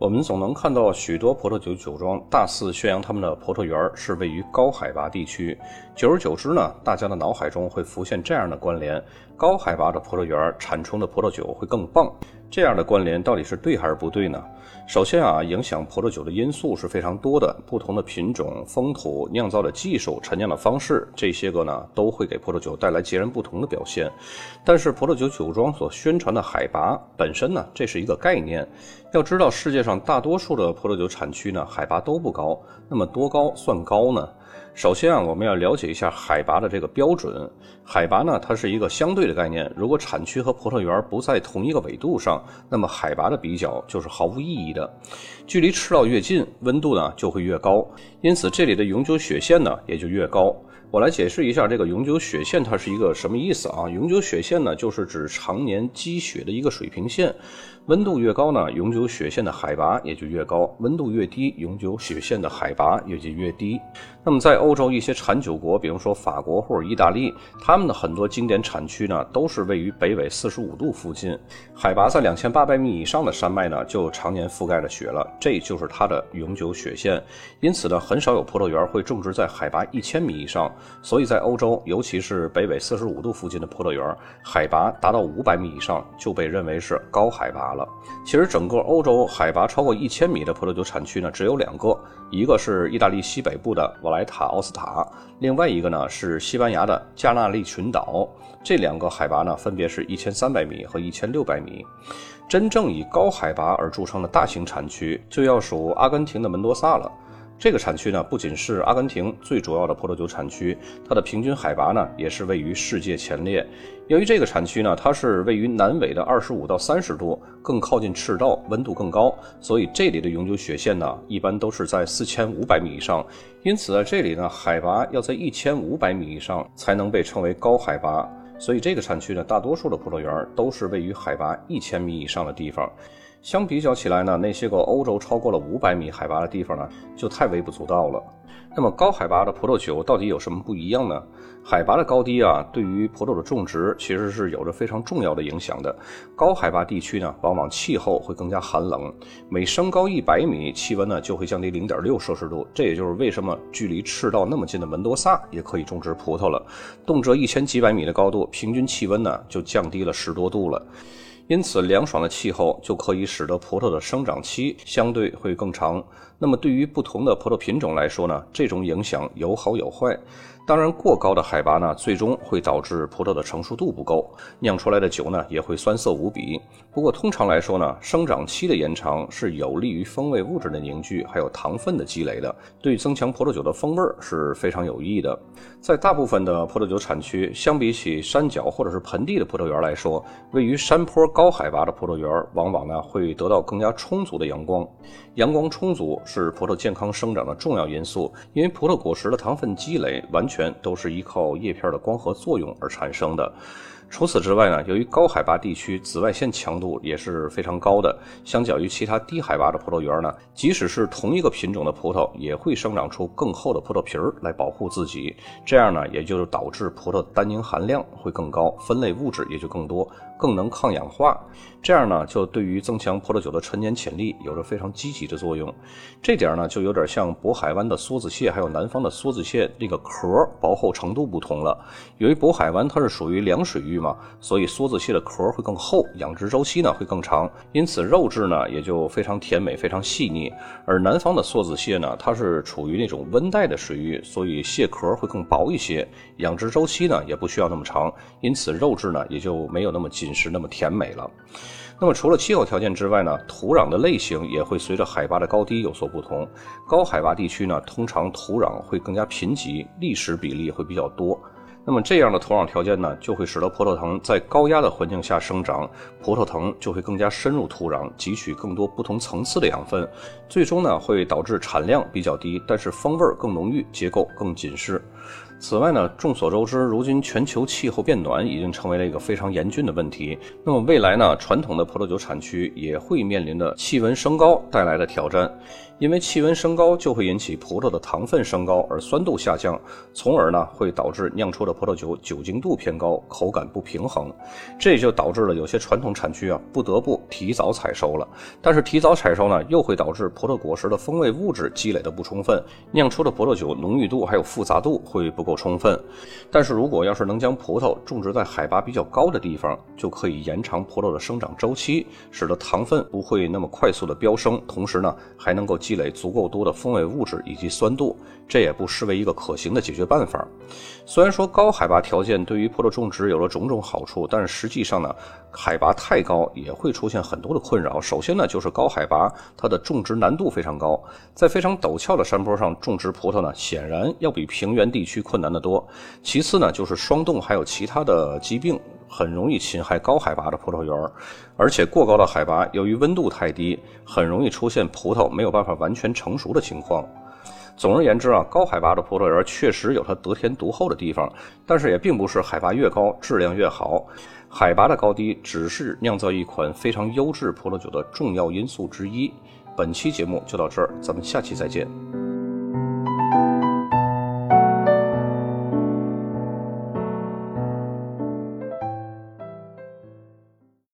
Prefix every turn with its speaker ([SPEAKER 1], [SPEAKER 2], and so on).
[SPEAKER 1] 我们总能看到许多葡萄酒酒庄大肆宣扬他们的葡萄园是位于高海拔地区，久而久之呢，大家的脑海中会浮现这样的关联：高海拔的葡萄园产出的葡萄酒会更棒。这样的关联到底是对还是不对呢？首先啊，影响葡萄酒的因素是非常多的，不同的品种、风土、酿造的技术、陈酿的方式，这些个呢都会给葡萄酒带来截然不同的表现。但是葡萄酒酒庄所宣传的海拔本身呢，这是一个概念。要知道世界上大多数的葡萄酒产区呢，海拔都不高。那么多高算高呢？首先啊，我们要了解一下海拔的这个标准。海拔呢，它是一个相对的概念。如果产区和葡萄园不在同一个纬度上，那么海拔的比较就是毫无意义的。距离赤道越近，温度呢就会越高，因此这里的永久雪线呢也就越高。我来解释一下这个永久雪线它是一个什么意思啊？永久雪线呢，就是指常年积雪的一个水平线。温度越高呢，永久雪线的海拔也就越高；温度越低，永久雪线的海拔也就越低。那么在欧洲一些产酒国，比如说法国或者意大利，他们的很多经典产区呢，都是位于北纬四十五度附近，海拔在两千八百米以上的山脉呢，就常年覆盖着雪了，这就是它的永久雪线。因此呢，很少有葡萄园会种植在海拔一千米以上。所以在欧洲，尤其是北纬四十五度附近的葡萄园，海拔达到五百米以上就被认为是高海拔了。其实整个欧洲海拔超过一千米的葡萄酒产区呢，只有两个，一个是意大利西北部的瓦莱塔奥斯塔，另外一个呢是西班牙的加纳利群岛。这两个海拔呢，分别是一千三百米和一千六百米。真正以高海拔而著称的大型产区，就要数阿根廷的门多萨了。这个产区呢，不仅是阿根廷最主要的葡萄酒产区，它的平均海拔呢，也是位于世界前列。由于这个产区呢，它是位于南纬的二十五到三十度，更靠近赤道，温度更高，所以这里的永久雪线呢，一般都是在四千五百米以上。因此在这里呢，海拔要在一千五百米以上才能被称为高海拔。所以这个产区呢，大多数的葡萄园都是位于海拔一千米以上的地方。相比较起来呢，那些个欧洲超过了五百米海拔的地方呢，就太微不足道了。那么高海拔的葡萄酒到底有什么不一样呢？海拔的高低啊，对于葡萄的种植其实是有着非常重要的影响的。高海拔地区呢，往往气候会更加寒冷，每升高一百米，气温呢就会降低零点六摄氏度。这也就是为什么距离赤道那么近的门多萨也可以种植葡萄了，动辄一千几百米的高度，平均气温呢就降低了十多度了。因此，凉爽的气候就可以使得葡萄的生长期相对会更长。那么，对于不同的葡萄品种来说呢，这种影响有好有坏。当然，过高的海拔呢，最终会导致葡萄的成熟度不够，酿出来的酒呢也会酸涩无比。不过，通常来说呢，生长期的延长是有利于风味物质的凝聚，还有糖分的积累的，对增强葡萄酒的风味是非常有益的。在大部分的葡萄酒产区，相比起山脚或者是盆地的葡萄园来说，位于山坡高高海拔的葡萄园，往往呢会得到更加充足的阳光。阳光充足是葡萄健康生长的重要因素，因为葡萄果实的糖分积累完全。都是依靠叶片的光合作用而产生的。除此之外呢，由于高海拔地区紫外线强度也是非常高的，相较于其他低海拔的葡萄园呢，即使是同一个品种的葡萄，也会生长出更厚的葡萄皮儿来保护自己。这样呢，也就是导致葡萄单宁含量会更高，分类物质也就更多，更能抗氧化。这样呢，就对于增强葡萄酒的陈年潜力有着非常积极的作用。这点呢，就有点像渤海湾的梭子蟹，还有南方的梭子蟹那个壳薄厚程度不同了。由于渤海湾它是属于凉水域。嘛，所以梭子蟹的壳会更厚，养殖周期呢会更长，因此肉质呢也就非常甜美、非常细腻。而南方的梭子蟹呢，它是处于那种温带的水域，所以蟹壳会更薄一些，养殖周期呢也不需要那么长，因此肉质呢也就没有那么紧实、那么甜美了。那么除了气候条件之外呢，土壤的类型也会随着海拔的高低有所不同。高海拔地区呢，通常土壤会更加贫瘠，砾石比例会比较多。那么这样的土壤条件呢，就会使得葡萄藤在高压的环境下生长，葡萄藤就会更加深入土壤，汲取更多不同层次的养分，最终呢会导致产量比较低，但是风味更浓郁，结构更紧实。此外呢，众所周知，如今全球气候变暖已经成为了一个非常严峻的问题。那么未来呢，传统的葡萄酒产区也会面临着气温升高带来的挑战。因为气温升高就会引起葡萄的糖分升高，而酸度下降，从而呢会导致酿出的葡萄酒酒精度偏高，口感不平衡。这就导致了有些传统产区啊不得不提早采收了。但是提早采收呢，又会导致葡萄果实的风味物质积累的不充分，酿出的葡萄酒浓郁度还有复杂度会不够够充分。但是如果要是能将葡萄种植在海拔比较高的地方，就可以延长葡萄的生长周期，使得糖分不会那么快速的飙升，同时呢还能够。积累足够多的风味物质以及酸度，这也不失为一个可行的解决办法。虽然说高海拔条件对于葡萄种植有了种种好处，但是实际上呢，海拔太高也会出现很多的困扰。首先呢，就是高海拔它的种植难度非常高，在非常陡峭的山坡上种植葡萄呢，显然要比平原地区困难得多。其次呢，就是霜冻还有其他的疾病。很容易侵害高海拔的葡萄园，而且过高的海拔，由于温度太低，很容易出现葡萄没有办法完全成熟的情况。总而言之啊，高海拔的葡萄园确实有它得天独厚的地方，但是也并不是海拔越高质量越好。海拔的高低只是酿造一款非常优质葡萄酒的重要因素之一。本期节目就到这儿，咱们下期再见。